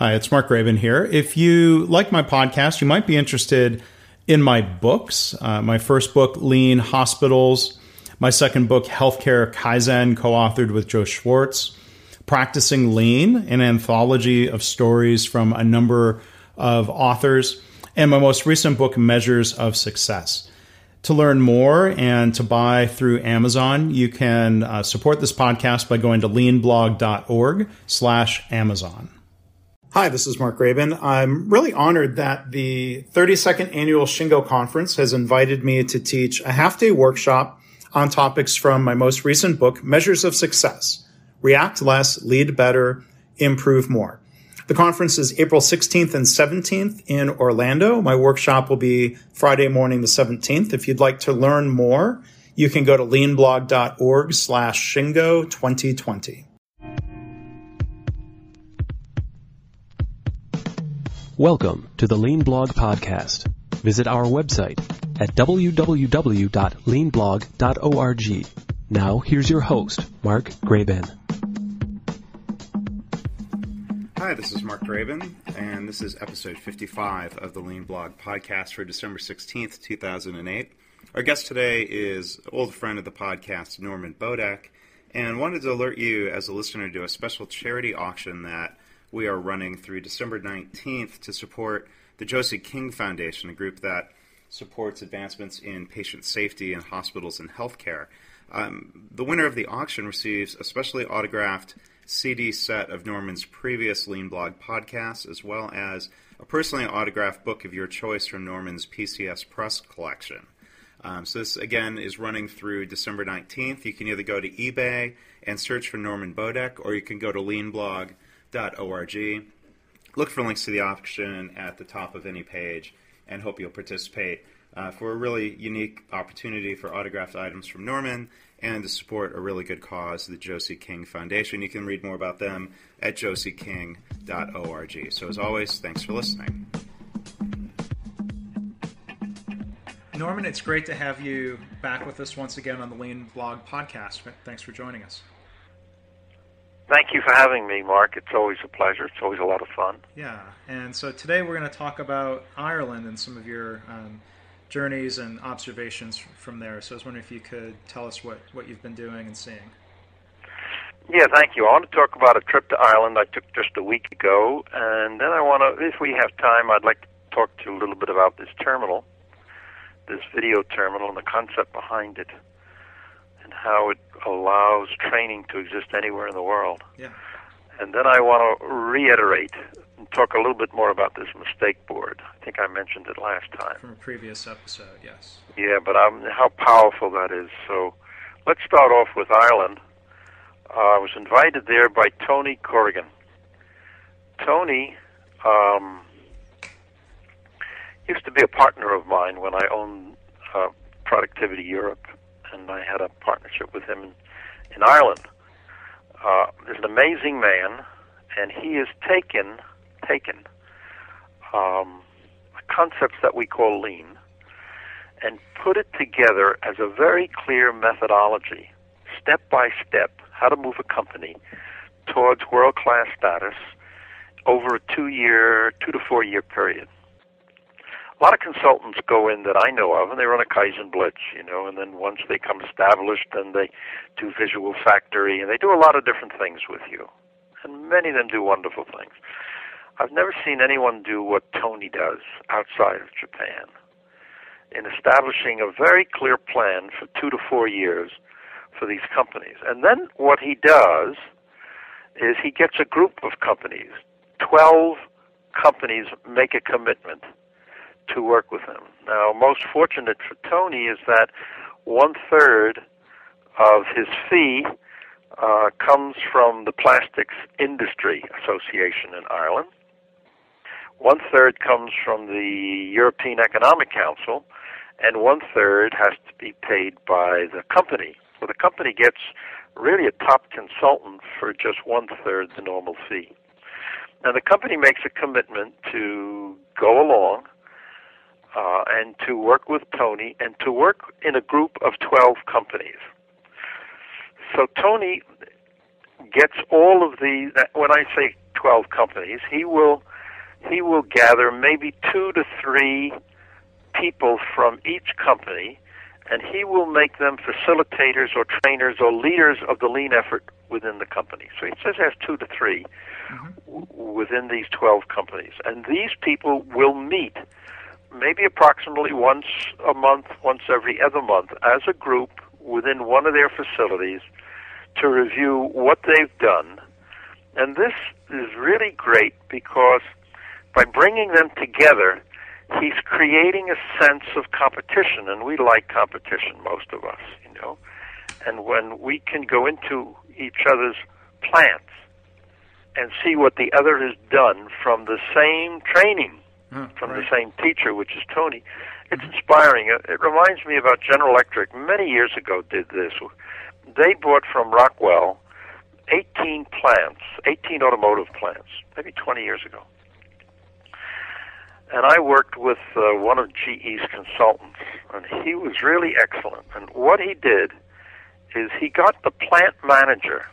Hi, it's Mark Graban here. If you like my podcast, you might be interested in my books. Uh, my first book, Lean Hospitals. My second book, Healthcare Kaizen, co authored with Joe Swartz. Practicing Lean, an anthology of stories from a number of authors. And my most recent book, Measures of Success. To learn more and to buy through Amazon, you can uh, support this podcast by going to leanblog.org slash Amazon. Hi, this is Mark Graban. I'm really honored that the 32nd annual Shingo conference has invited me to teach a half day workshop on topics from my most recent book, Measures of Success, React Less, Lead Better, Improve More. The conference is April 16th and 17th in Orlando. My workshop will be Friday morning, the 17th. If you'd like to learn more, you can go to leanblog.org slash Shingo 2020. Welcome to the Lean Blog Podcast. Visit our website at www.leanblog.org. Now, here's your host, Mark Graban. Hi, this is Mark Graban, and this is episode 55 of the Lean Blog Podcast for December 16th, 2008. Our guest today is old friend of the podcast, Norman Bodek, and wanted to alert you as a listener to a special charity auction that we are running through December 19th to support the Josie King Foundation, a group that supports advancements in patient safety in hospitals and healthcare. Um, the winner of the auction receives a specially autographed CD set of Norman's previous Lean Blog podcasts, as well as a personally autographed book of your choice from Norman's PCS Press collection. Um, so this again is running through December 19th. You can either go to eBay and search for Norman Bodek, or you can go to leanblog.com org. Look for links to the auction at the top of any page and hope you'll participate uh, for a really unique opportunity for autographed items from Norman and to support a really good cause, the Josie King Foundation. You can read more about them at josieking.org. So, as always, thanks for listening. Norman, it's great to have you back with us once again on the Lean Blog podcast. Thanks for joining us. Thank you for having me, Mark. It's always a pleasure. It's always a lot of fun. Yeah, and so today we're going to talk about Ireland and some of your um, journeys and observations from there. So I was wondering if you could tell us what, what you've been doing and seeing. Yeah, thank you. I want to talk about a trip to Ireland I took just a week ago, and then I want to, if we have time, I'd like to talk to you a little bit about this terminal, this video terminal, and the concept behind it and how it allows training to exist anywhere in the world. Yeah. And then I want to reiterate and talk a little bit more about this mistake board. I think I mentioned it last time. From a previous episode, yes. Yeah, but um, how powerful that is. So let's start off with Ireland. Uh, I was invited there by Tony Corrigan. Tony um, used to be a partner of mine when I owned uh, Productivity Europe and I had a partnership with him in, in Ireland. Uh, there's an amazing man, and he has taken taken um, concepts that we call lean and put it together as a very clear methodology, step by step, how to move a company towards world class status over a two year, two to four year period a lot of consultants go in that I know of, and they run a Kaizen Blitz, you know, and then once they come established, then they do Visual Factory, and they do a lot of different things with you. And many of them do wonderful things. I've never seen anyone do what Tony does outside of Japan in establishing a very clear plan for two to four years for these companies. And then what he does is he gets a group of companies, 12 companies make a commitment to work with him. Now, most fortunate for Tony is that one third of his fee uh, comes from the Plastics Industry Association in Ireland. One third comes from the European Economic Council, and one third has to be paid by the company. So the company gets really a top consultant for just one third the normal fee. Now the company makes a commitment to go along and to work with Tony and to work in a group of 12 companies. So Tony gets all of the, when I say 12 companies, he will he will gather maybe two to three people from each company, and he will make them facilitators or trainers or leaders of the lean effort within the company. So he says has two to 3 w- within these 12 companies, and these people will meet maybe approximately once a month, once every other month, as a group within one of their facilities to review what they've done. And this is really great because by bringing them together, he's creating a sense of competition, and we like competition, most of us, you know. And when we can go into each other's plants and see what the other has done from the same training, from the same teacher, which is Tony, it's inspiring. It, it reminds me about General Electric. Many years ago, did this. They bought from Rockwell 18 plants, 18 automotive plants, maybe 20 years ago and I worked with uh, one of GE's consultants, and he was really excellent. And what he did is he got the plant manager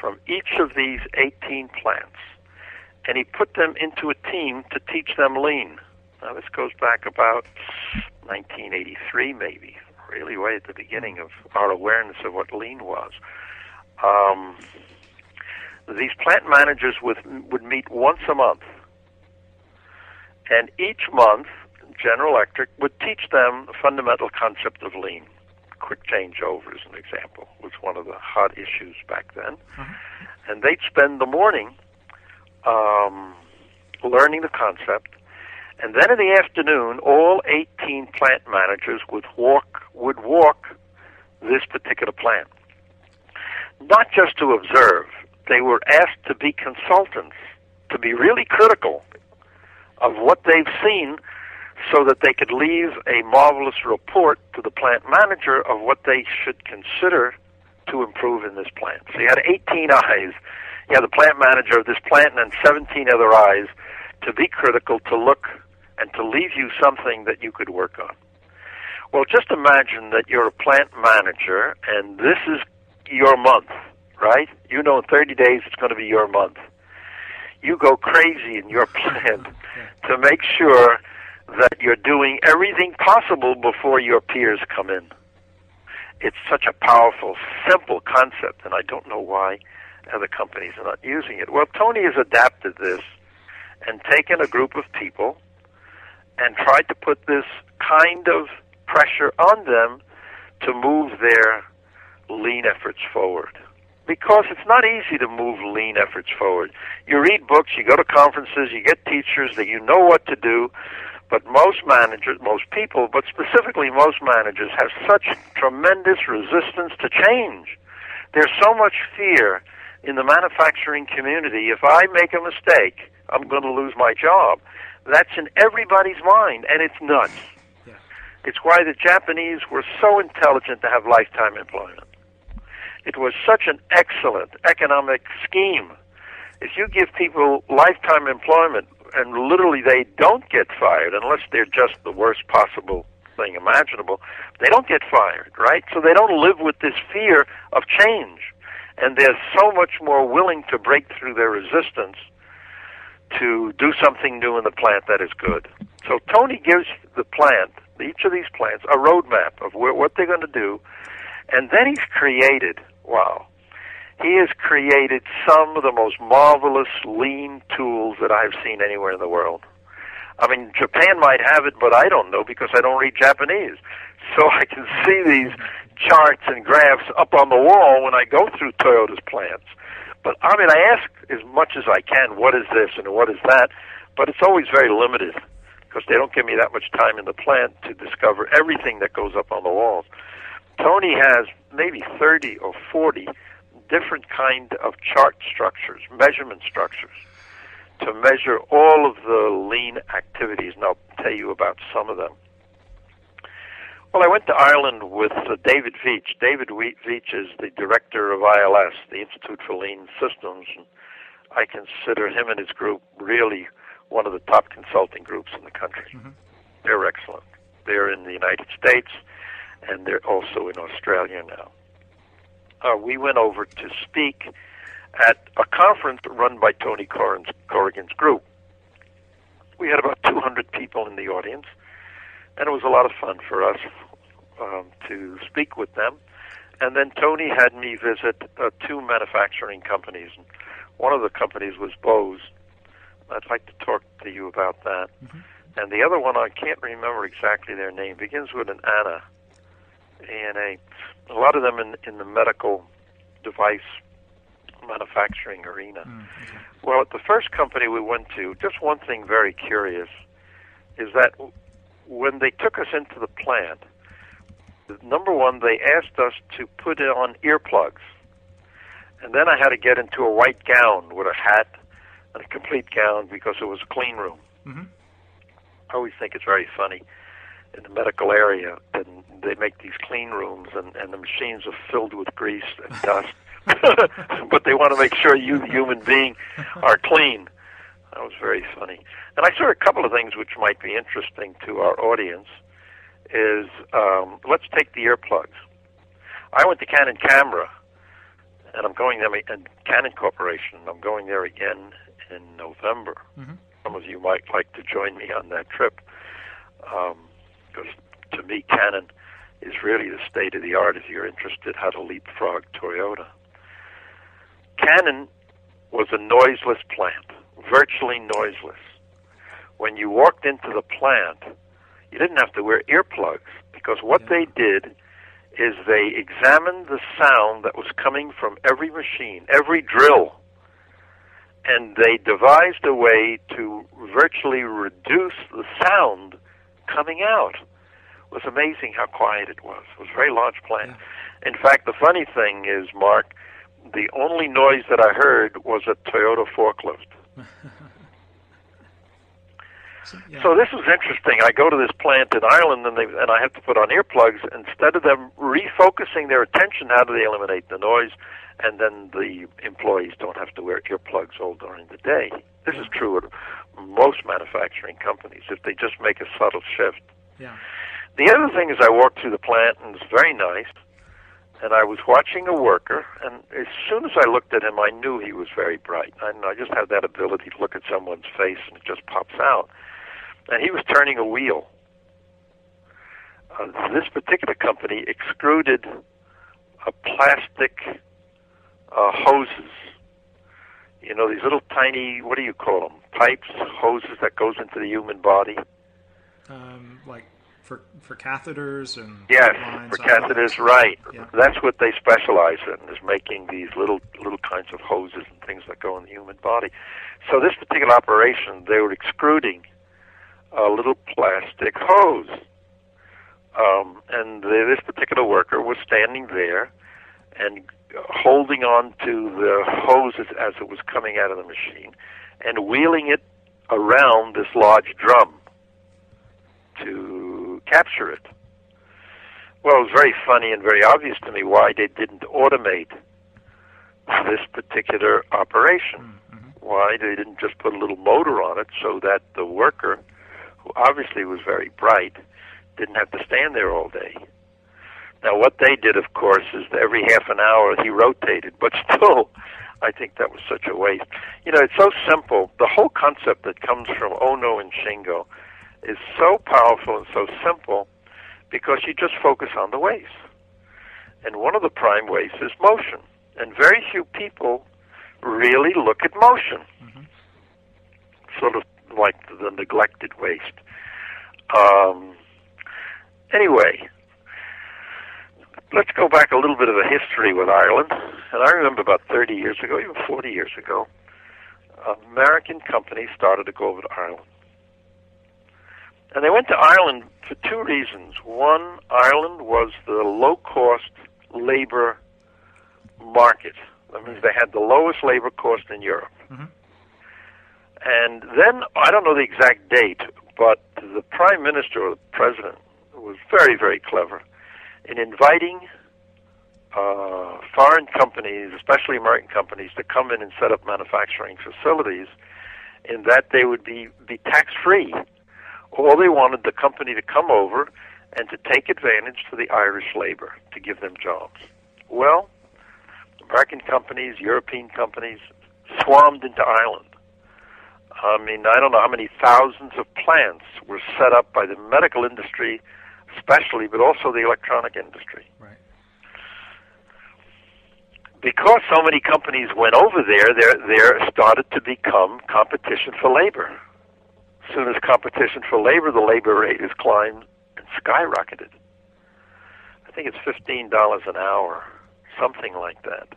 from each of these 18 plants, and he put them into a team to teach them lean. Now, this goes back about 1983, maybe, really way at the beginning of our awareness of what lean was. Um, these plant managers would, would meet once a month and each month, General Electric would teach them the fundamental concept of lean. Quick changeover, as an example, was one of the hot issues back then. And they'd spend the morning um, learning the concept, and then in the afternoon, all 18 plant managers would walk would walk this particular plant, not just to observe. They were asked to be consultants, to be really critical of what they've seen so that they could leave a marvelous report to the plant manager of what they should consider to improve in this plant. So you had 18 eyes. You had the plant manager of this plant and 17 other eyes to be critical, to look, and to leave you something that you could work on. Well, just imagine that you're a plant manager and this is your month, right? You know in 30 days it's going to be your month you go crazy in your plan to make sure that you're doing everything possible before your peers come in. It's such a powerful, simple concept, and I don't know why other companies are not using it. Well, Tony has adapted this and taken a group of people and tried to put this kind of pressure on them to move their lean efforts forward because it's not easy to move lean efforts forward. You read books, you go to conferences, you get teachers that you know what to do, but most managers, most people, but specifically most managers have such tremendous resistance to change. There's so much fear in the manufacturing community. If I make a mistake, I'm going to lose my job. That's in everybody's mind, and it's nuts. Yeah. It's why the Japanese were so intelligent to have lifetime employment. It was such an excellent economic scheme. If you give people lifetime employment and literally they don't get fired unless they're just the worst possible thing imaginable, they don't get fired, right? So they don't live with this fear of change. And they're so much more willing to break through their resistance to do something new in the plant that is good. So Tony gives the plant, each of these plants, a roadmap of where, what they're going to do, and then he's created Wow. He has created some of the most marvelous lean tools that I've seen anywhere in the world. I mean, Japan might have it, but I don't know because I don't read Japanese. So I can see these charts and graphs up on the wall when I go through Toyota's plants. But I mean, I ask as much as I can, what is this and what is that? But it's always very limited because they don't give me that much time in the plant to discover everything that goes up on the walls. Tony has maybe 30 or 40 different kind of chart structures, measurement structures, to measure all of the lean activities, and I'll tell you about some of them. Well, I went to Ireland with uh, David Veitch. David Veitch is the director of ILS, the Institute for Lean Systems, and I consider him and his group really one of the top consulting groups in the country. Mm-hmm. They're excellent. They're in the United States and they're also in Australia now. Uh, we went over to speak at a conference run by Tony Corrigan's, Corrigan's group. We had about 200 people in the audience, and it was a lot of fun for us um, to speak with them. And then Tony had me visit uh, two manufacturing companies. And one of the companies was Bose. I'd like to talk to you about that. Mm-hmm. And the other one, I can't remember exactly their name, begins with an Anna, A-N-A. A lot of them in, in the medical device manufacturing arena. Mm, okay. Well, at the first company we went to, just one thing very curious is that when they took us into the plant, number one, they asked us to put on earplugs. And then I had to get into a white gown with a hat and a complete gown because it was a clean room. Mm-hmm. I always think it's very funny in the medical area, and they make these clean rooms, and, and the machines are filled with grease and dust. but they want to make sure you, human being, are clean. That was very funny. And I saw a couple of things which might be interesting to our audience. Is um, let's take the earplugs. I went to Canon Camera, and I'm going there, and Canon Corporation. I'm going there again in November. Mm-hmm. Some of you might like to join me on that trip, because um, to me, Canon is really the state of the art if you're interested how to leapfrog Toyota. Canon was a noiseless plant, virtually noiseless. When you walked into the plant, you didn't have to wear earplugs because what yeah. they did is they examined the sound that was coming from every machine, every drill, and they devised a way to virtually reduce the sound coming out. It was amazing how quiet it was. It was a very large plant. Yeah. In fact, the funny thing is, Mark, the only noise that I heard was a Toyota forklift. so, yeah. so, this is interesting. I go to this plant in Ireland, and they and I have to put on earplugs instead of them refocusing their attention. How do they eliminate the noise? And then the employees don't have to wear earplugs all during the day. This is true at most manufacturing companies if they just make a subtle shift. Yeah. The other thing is, I walked through the plant, and it's very nice and I was watching a worker, and as soon as I looked at him, I knew he was very bright. I, I just have that ability to look at someone's face, and it just pops out. And he was turning a wheel. Uh, this particular company extruded a plastic uh, hoses. You know, these little tiny, what do you call them? Pipes, hoses that goes into the human body. Um, like for for catheters and yes, for catheters, right? Yeah. That's what they specialize in is making these little little kinds of hoses and things that go in the human body. So this particular operation, they were extruding a little plastic hose, um, and this particular worker was standing there and holding on to the hose as it was coming out of the machine and wheeling it around this large drum to capture it. Well, it was very funny and very obvious to me why they didn't automate this particular operation. Mm-hmm. Why they didn't just put a little motor on it so that the worker, who obviously was very bright, didn't have to stand there all day. Now, what they did, of course, is every half an hour he rotated, but still, I think that was such a waste. You know, it's so simple. The whole concept that comes from Ohno and Shingo is so powerful and so simple because you just focus on the ways. And one of the prime ways is motion. And very few people really look at motion. Mm-hmm. Sort of like the neglected waste. Um, anyway, let's go back a little bit of a history with Ireland. And I remember about 30 years ago, even 40 years ago, American companies started to go over to Ireland. And they went to Ireland for two reasons. One, Ireland was the low cost labor market. That means they had the lowest labor cost in Europe. Mm-hmm. And then, I don't know the exact date, but the prime minister or the president was very, very clever in inviting uh, foreign companies, especially American companies, to come in and set up manufacturing facilities in that they would be, be tax free all they wanted the company to come over and to take advantage to the Irish labor to give them jobs. Well, American companies, European companies, swarmed into Ireland. I mean, I don't know how many thousands of plants were set up by the medical industry, especially, but also the electronic industry. Right. Because so many companies went over there, there there started to become competition for labor. Soon as competition for labor, the labor rate has climbed and skyrocketed. I think it's fifteen dollars an hour, something like that,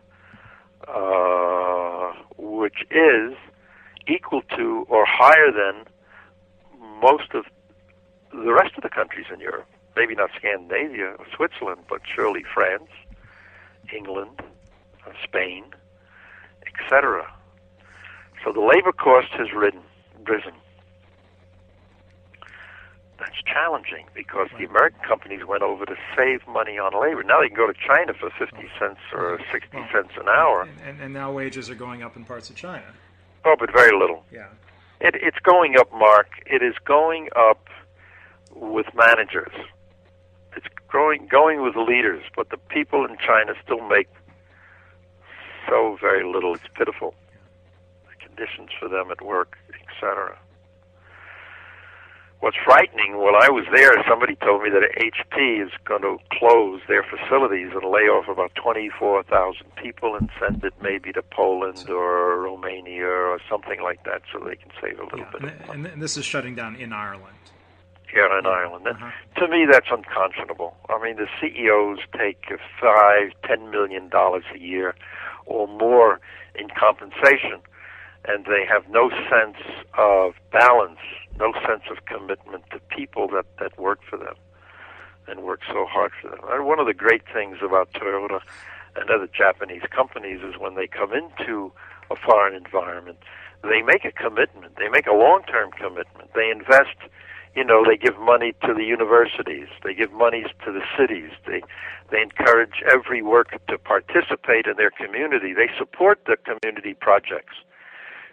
uh, which is equal to or higher than most of the rest of the countries in Europe. Maybe not Scandinavia or Switzerland, but surely France, England, uh, Spain, etc. So the labor cost has ridden, risen. That's challenging because the American companies went over to save money on labor. Now they can go to China for 50 cents or 60 cents an hour. And, and, and now wages are going up in parts of China. Oh, but very little. Yeah. It, it's going up, Mark. It is going up with managers. It's growing, going with leaders, but the people in China still make so very little. It's pitiful. The conditions for them at work, etc. What's frightening, when I was there, somebody told me that HP is going to close their facilities and lay off about 24,000 people and send it maybe to Poland or Romania or something like that so they can save a little Yeah. bit And, of money and, and this is shutting down in Ireland. here in Ireland. Uh-huh. To me, that's unconscionable. I mean, the CEOs take five, ten million dollars a year or more in compensation, and they have no sense of balance, no sense of commitment to people that that work for them and work so hard for them. And one of the great things about Toyota and other Japanese companies is when they come into a foreign environment, they make a commitment. They make a long-term commitment. They invest you know they give money to the universities they give money to the cities they they encourage every worker to participate in their community they support the community projects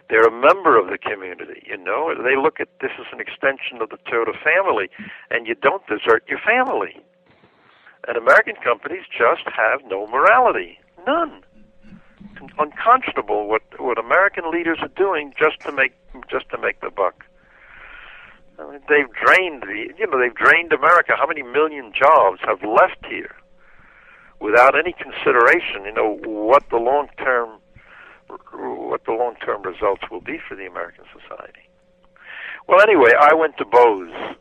they're a member of the community you know they look at this as an extension of the Toyota family and you don't desert your family and American companies just have no morality none unconscionable what what American leaders are doing just to make just to make the buck I mean, they've drained the, you know, they've drained America. How many million jobs have left here without any consideration? You know what the long term, what the long term results will be for the American society. Well, anyway, I went to Bose,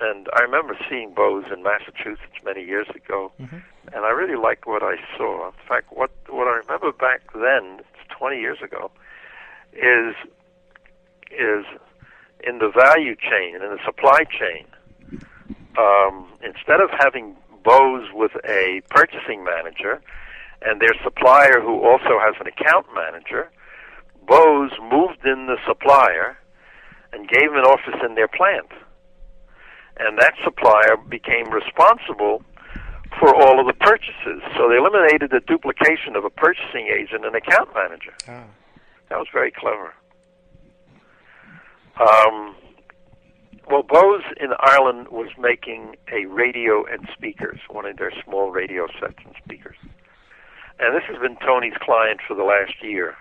and I remember seeing Bose in Massachusetts many years ago, Mhm. and I really liked what I saw. In fact, what what I remember back then, it's 20 years ago, is is in the value chain and in the supply chain. Um, instead of having Bose with a purchasing manager and their supplier who also has an account manager, Bose moved in the supplier and gave him an office in their plant. And that supplier became responsible for all of the purchases. So they eliminated the duplication of a purchasing agent and account manager. Ah. That was very clever. Um, well, Bose in Ireland was making a radio and speakers, one of their small radio sets and speakers. And this has been Tony's client for the last year.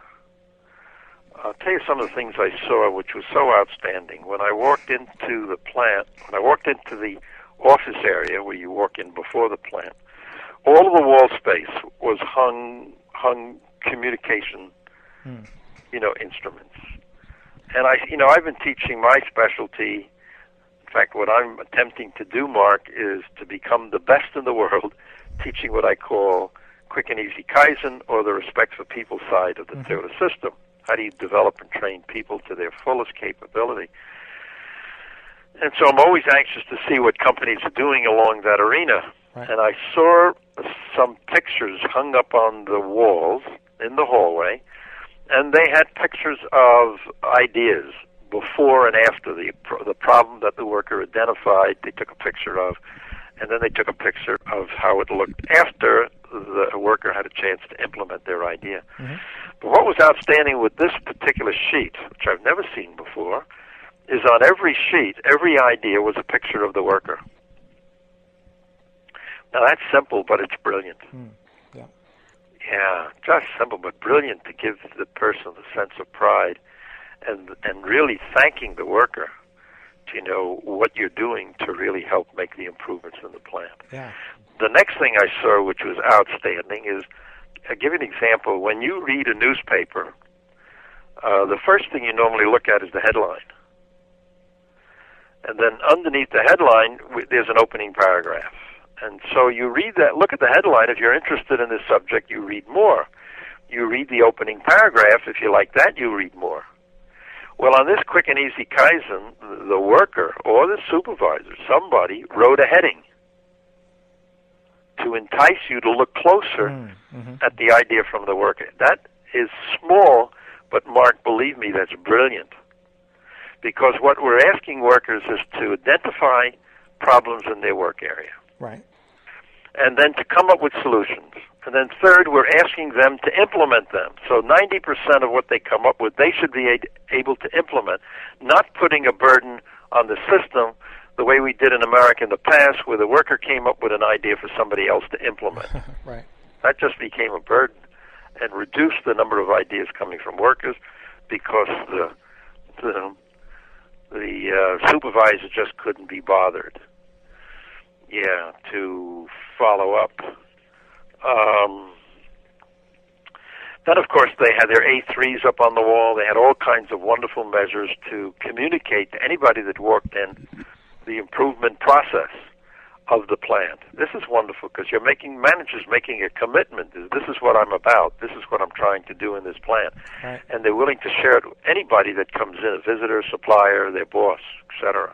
I'll tell you some of the things I saw, which was so outstanding. When I walked into the plant, when I walked into the office area where you walk in before the plant, all of the wall space was hung hung communication, Hmm. you know, instruments. And I, you know, I've been teaching my specialty. In fact, what I'm attempting to do, Mark, is to become the best in the world, teaching what I call quick and easy Kaizen or the respect for people side of the mm-hmm. Toyota system. How do you develop and train people to their fullest capability? And so I'm always anxious to see what companies are doing along that arena. Right. And I saw some pictures hung up on the walls in the hallway, and they had pictures of ideas before and after the the problem that the worker identified. They took a picture of, and then they took a picture of how it looked after the worker had a chance to implement their idea. Mhm. But what was outstanding with this particular sheet, which I've never seen before, is on every sheet, every idea was a picture of the worker. Now that's simple, but it's brilliant. yeah. Yeah, just simple but brilliant to give the person the sense of pride and and really thanking the worker to know what you're doing to really help make the improvements in the plant. Yeah. The next thing I saw, which was outstanding, is I'll give you an example. When you read a newspaper, uh, the first thing you normally look at is the headline. And then underneath the headline, there's an opening paragraph. And so you read that, look at the headline. If you're interested in this subject, you read more. You read the opening paragraph. If you like that, you read more. Well, on this quick and easy Kaizen, the worker or the supervisor, somebody wrote a heading to entice you to look closer Mm-hmm. at the idea from the worker. That is small, but Mark, believe me, that's brilliant. Because what we're asking workers is to identify problems in their work area Right. And then to come up with solutions. And then third, we're asking them to implement them. So 90% of what they come up with, they should be able to implement, not putting a burden on the system the way we did in America in the past, where the worker came up with an idea for somebody else to implement. Right. that just became a burden and reduced the number of ideas coming from workers because the the, the uh, supervisor just couldn't be bothered. Yeah, to follow up. Um, then, of course, they had their A3s up on the wall. They had all kinds of wonderful measures to communicate to anybody that walked in the improvement process of the plant. This is wonderful because you're making managers making a commitment. This is what I'm about. This is what I'm trying to do in this plant, Right. and they're willing to share it with anybody that comes in, a visitor, supplier, their boss, etc.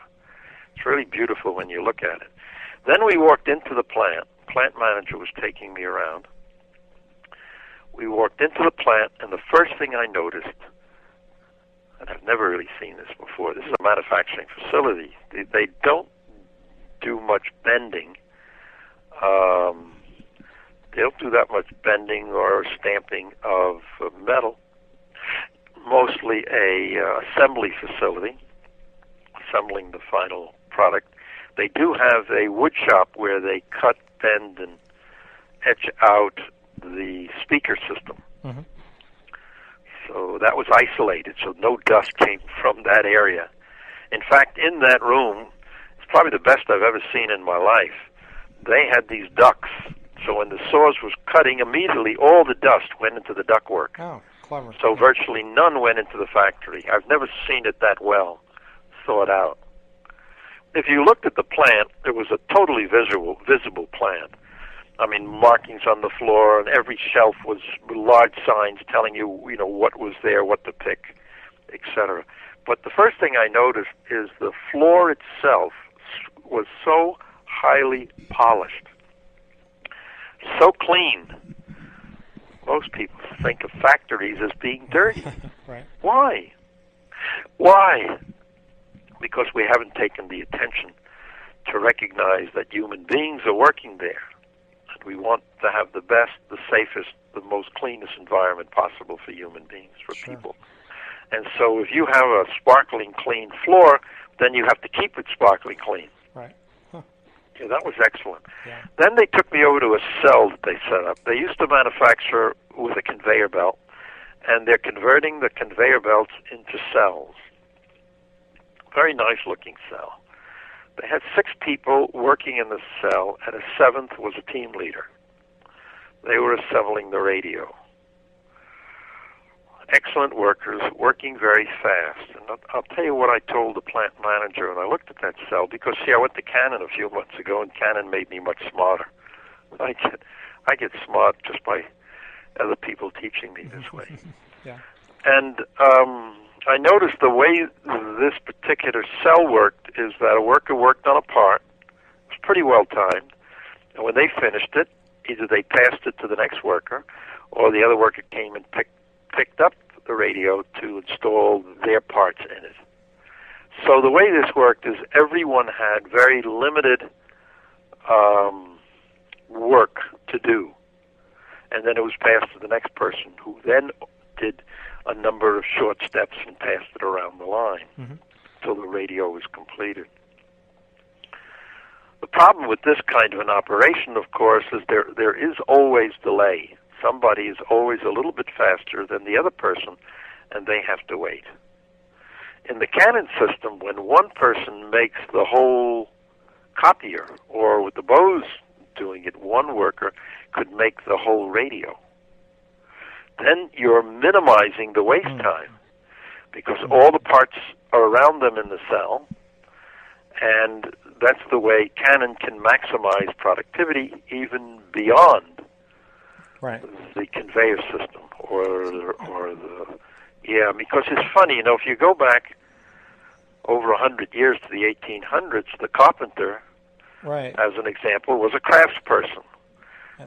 It's really beautiful when you look at it. Then we walked into the plant. Plant manager was taking me around. We walked into the plant, and the first thing I noticed, and I've never really seen this before, this is a manufacturing facility. They, they don't do much bending. Um, they don't do that much bending or stamping of metal. Mostly a uh, assembly facility, assembling the final product. They do have a wood shop where they cut, bend, and etch out the speaker system. Mhm. So that was isolated, so no dust came from that area. In fact, in that room, it's probably the best I've ever seen in my life. They had these ducts, so when the saws was cutting, immediately all the dust went into the ductwork. Oh, clever. So virtually none went into the factory. I've never seen it that well thought out. If you looked at the plant, it was a totally visual, visible plant. I mean, markings on the floor, and every shelf was large signs telling you, you know, what was there, what to pick, etc. But the first thing I noticed is the floor itself was so highly polished, so clean. Most people think of factories as being dirty. Right. Why? Why? Because we haven't taken the attention to recognize that human beings are working there. And we want to have the best, the safest, the most cleanest environment possible for human beings, for Sure. people. And so if you have a sparkling clean floor, then you have to keep it sparkling clean. Right. Yeah, that was excellent. Yeah. Then they took me over to a cell that they set up. They used to manufacture with a conveyor belt, and they're converting the conveyor belts into cells. Very nice looking cell. They had six people working in the cell, and a seventh was a team leader. They were assembling the radio. Excellent workers, working very fast. And I'll, I'll tell you what I told the plant manager when I looked at that cell, because see, I went to Canon a few months ago, and Canon made me much smarter. I get, I get smart just by other people teaching me this way. Yeah. And um, I noticed the way this particular cell worked is that a worker worked on a part. It was pretty well timed. And when they finished it, either they passed it to the next worker, or the other worker came and picked picked up the radio to install their parts in it. So the way this worked is everyone had very limited um, work to do, and then it was passed to the next person, who then did a number of short steps and passed it around the line Mhm. till the radio was completed. The problem with this kind of an operation, of course, is there there is always delay. somebody is always a little bit faster than the other person, and they have to wait. In the Canon system, when one person makes the whole copier, or with the Bose doing it, one worker could make the whole radio. Then you're minimizing the waste mm. time because all the parts are around them in the cell, and that's the way Canon can maximize productivity even beyond Right. the conveyor system or or the yeah because it's funny you know if you go back over a hundred years to the 1800s the carpenter Right. as an example was a craftsperson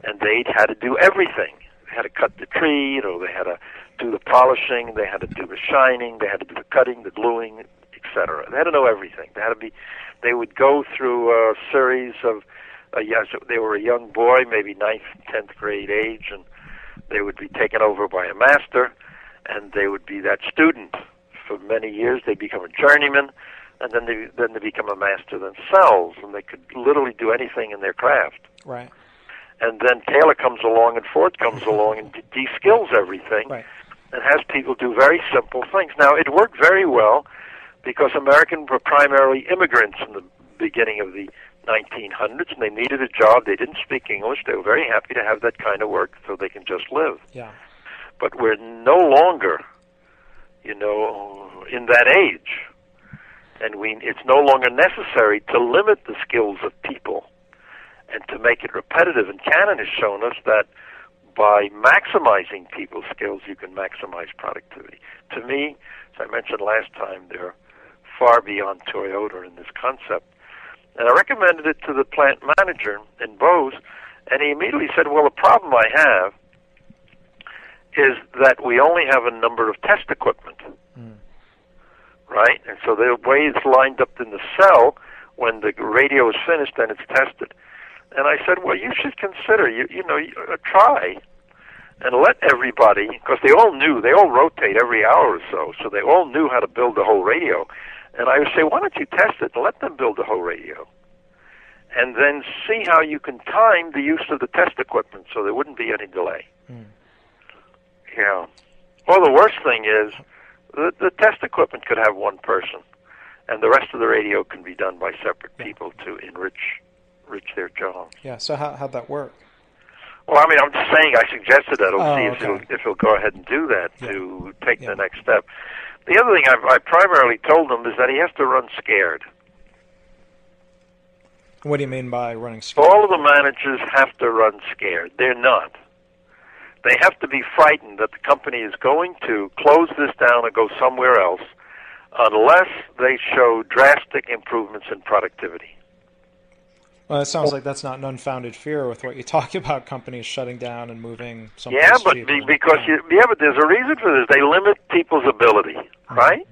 and they had to do everything had to cut the tree you know they had to do the polishing they had to do the shining they had to do the cutting the gluing etc they had to know everything they had to be they would go through a series of uh, yes, they were a young boy, maybe ninth, tenth grade age, and they would be taken over by a master, and they would be that student for many years. They become a journeyman, and then they then they become a master themselves, and they could literally do anything in their craft. Right. And then Taylor comes along, and Ford comes along, and de- de-skills everything, Right. and has people do very simple things. Now, it worked very well because Americans were primarily immigrants in the beginning of the 1900s, and they needed a job. They didn't speak English. They were very happy to have that kind of work so they can just live. Yeah. But we're no longer, you know, in that age, and we it's no longer necessary to limit the skills of people and to make it repetitive. And Canon has shown us that by maximizing people's skills, you can maximize productivity. To me, as I mentioned last time, they're far beyond Toyota in this concept. And I recommended it to the plant manager in Bose, and he immediately said, Well, the problem I have is that we only have a number of test equipment. Hmm. Right? And so the way it's lined up in the cell, when the radio is finished and it's tested. And I said, Well, you should consider, you, you know, uh, try and let everybody, because they all knew, they all rotate every hour or so, so they all knew how to build the whole radio. And I would say, why don't you test it and let them build the whole radio? And then see how you can time the use of the test equipment so there wouldn't be any delay. Yeah. Well, the worst thing is the, the test equipment could have one person, and the rest of the radio can be done by separate people to enrich, enrich their job. Yeah. So how how'd that work? Well, I mean, I'm just saying I suggested that. I'll Oh, see if okay. he'll if he'll go ahead and do that Yeah. to take Yeah. the next step. The other thing I've, I primarily told him is that he has to run scared. What do you mean by running scared? All of the managers have to run scared. They're not. They have to be frightened that the company is going to close this down and go somewhere else unless they show drastic improvements in productivity. Well, it sounds like that's not an unfounded fear with what you talk about companies shutting down and moving Yeah, but be, because you, yeah, but there's a reason for this. They limit people's ability, mm-hmm. right?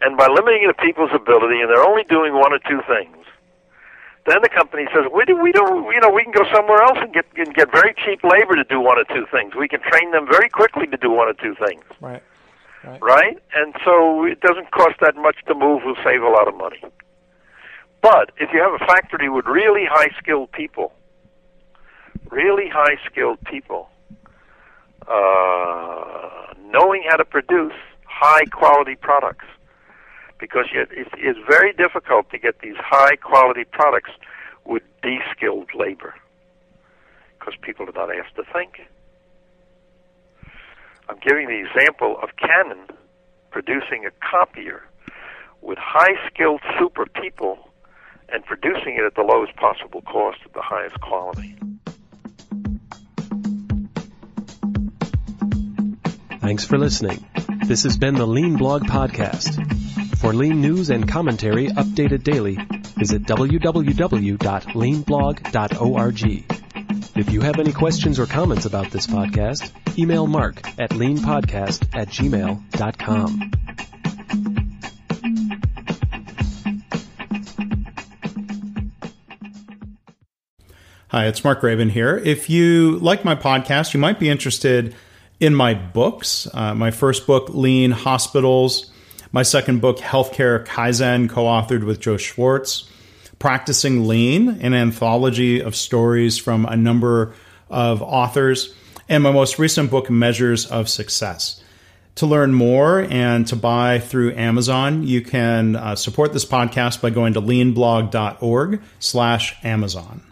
And by limiting the people's ability, and they're only doing one or two things, then the company says, "We do, we don't, you know, we can go somewhere else and get and get very cheap labor to do one or two things. We can train them very quickly to do one or two things, right. Right. right? And so it doesn't cost that much to move. We'll save a lot of money. But if you have a factory with really high skilled people, really high skilled people, uh, knowing how to produce high quality products, because it is very difficult to get these high quality products with de-skilled labor, because people are not asked to think. I'm giving the example of Canon producing a copier with high skilled super people and producing it at the lowest possible cost at the highest quality. Thanks for listening. This has been the Lean Blog Podcast. For lean news and commentary updated daily, visit www.leanblog.org. If you have any questions or comments about this podcast, email mark at leanpodcast at gmail.com. Hi, it's Mark Graban here. If you like my podcast, you might be interested in my books. Uh, my first book, Lean Hospitals. My second book, Healthcare Kaizen, co authored with Joe Swartz. Practicing Lean, an anthology of stories from a number of authors. and my most recent book, Measures of Success. To learn more and to buy through Amazon, you can uh, support this podcast by going to leanblog.org slash Amazon.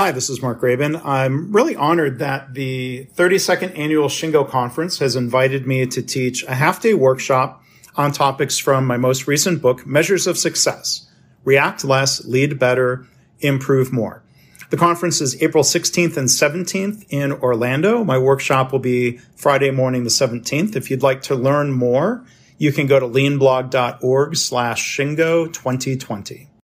Hi, this is Mark Graban. I'm really honored that the 32nd Annual Shingo Conference has invited me to teach a half day workshop on topics from my most recent book, Measures of Success React Less, Lead Better, Improve More. The conference is April 16th and 17th in Orlando. My workshop will be Friday morning, the 17th. If you'd like to learn more, you can go to leanblog.org slash shingo 2020.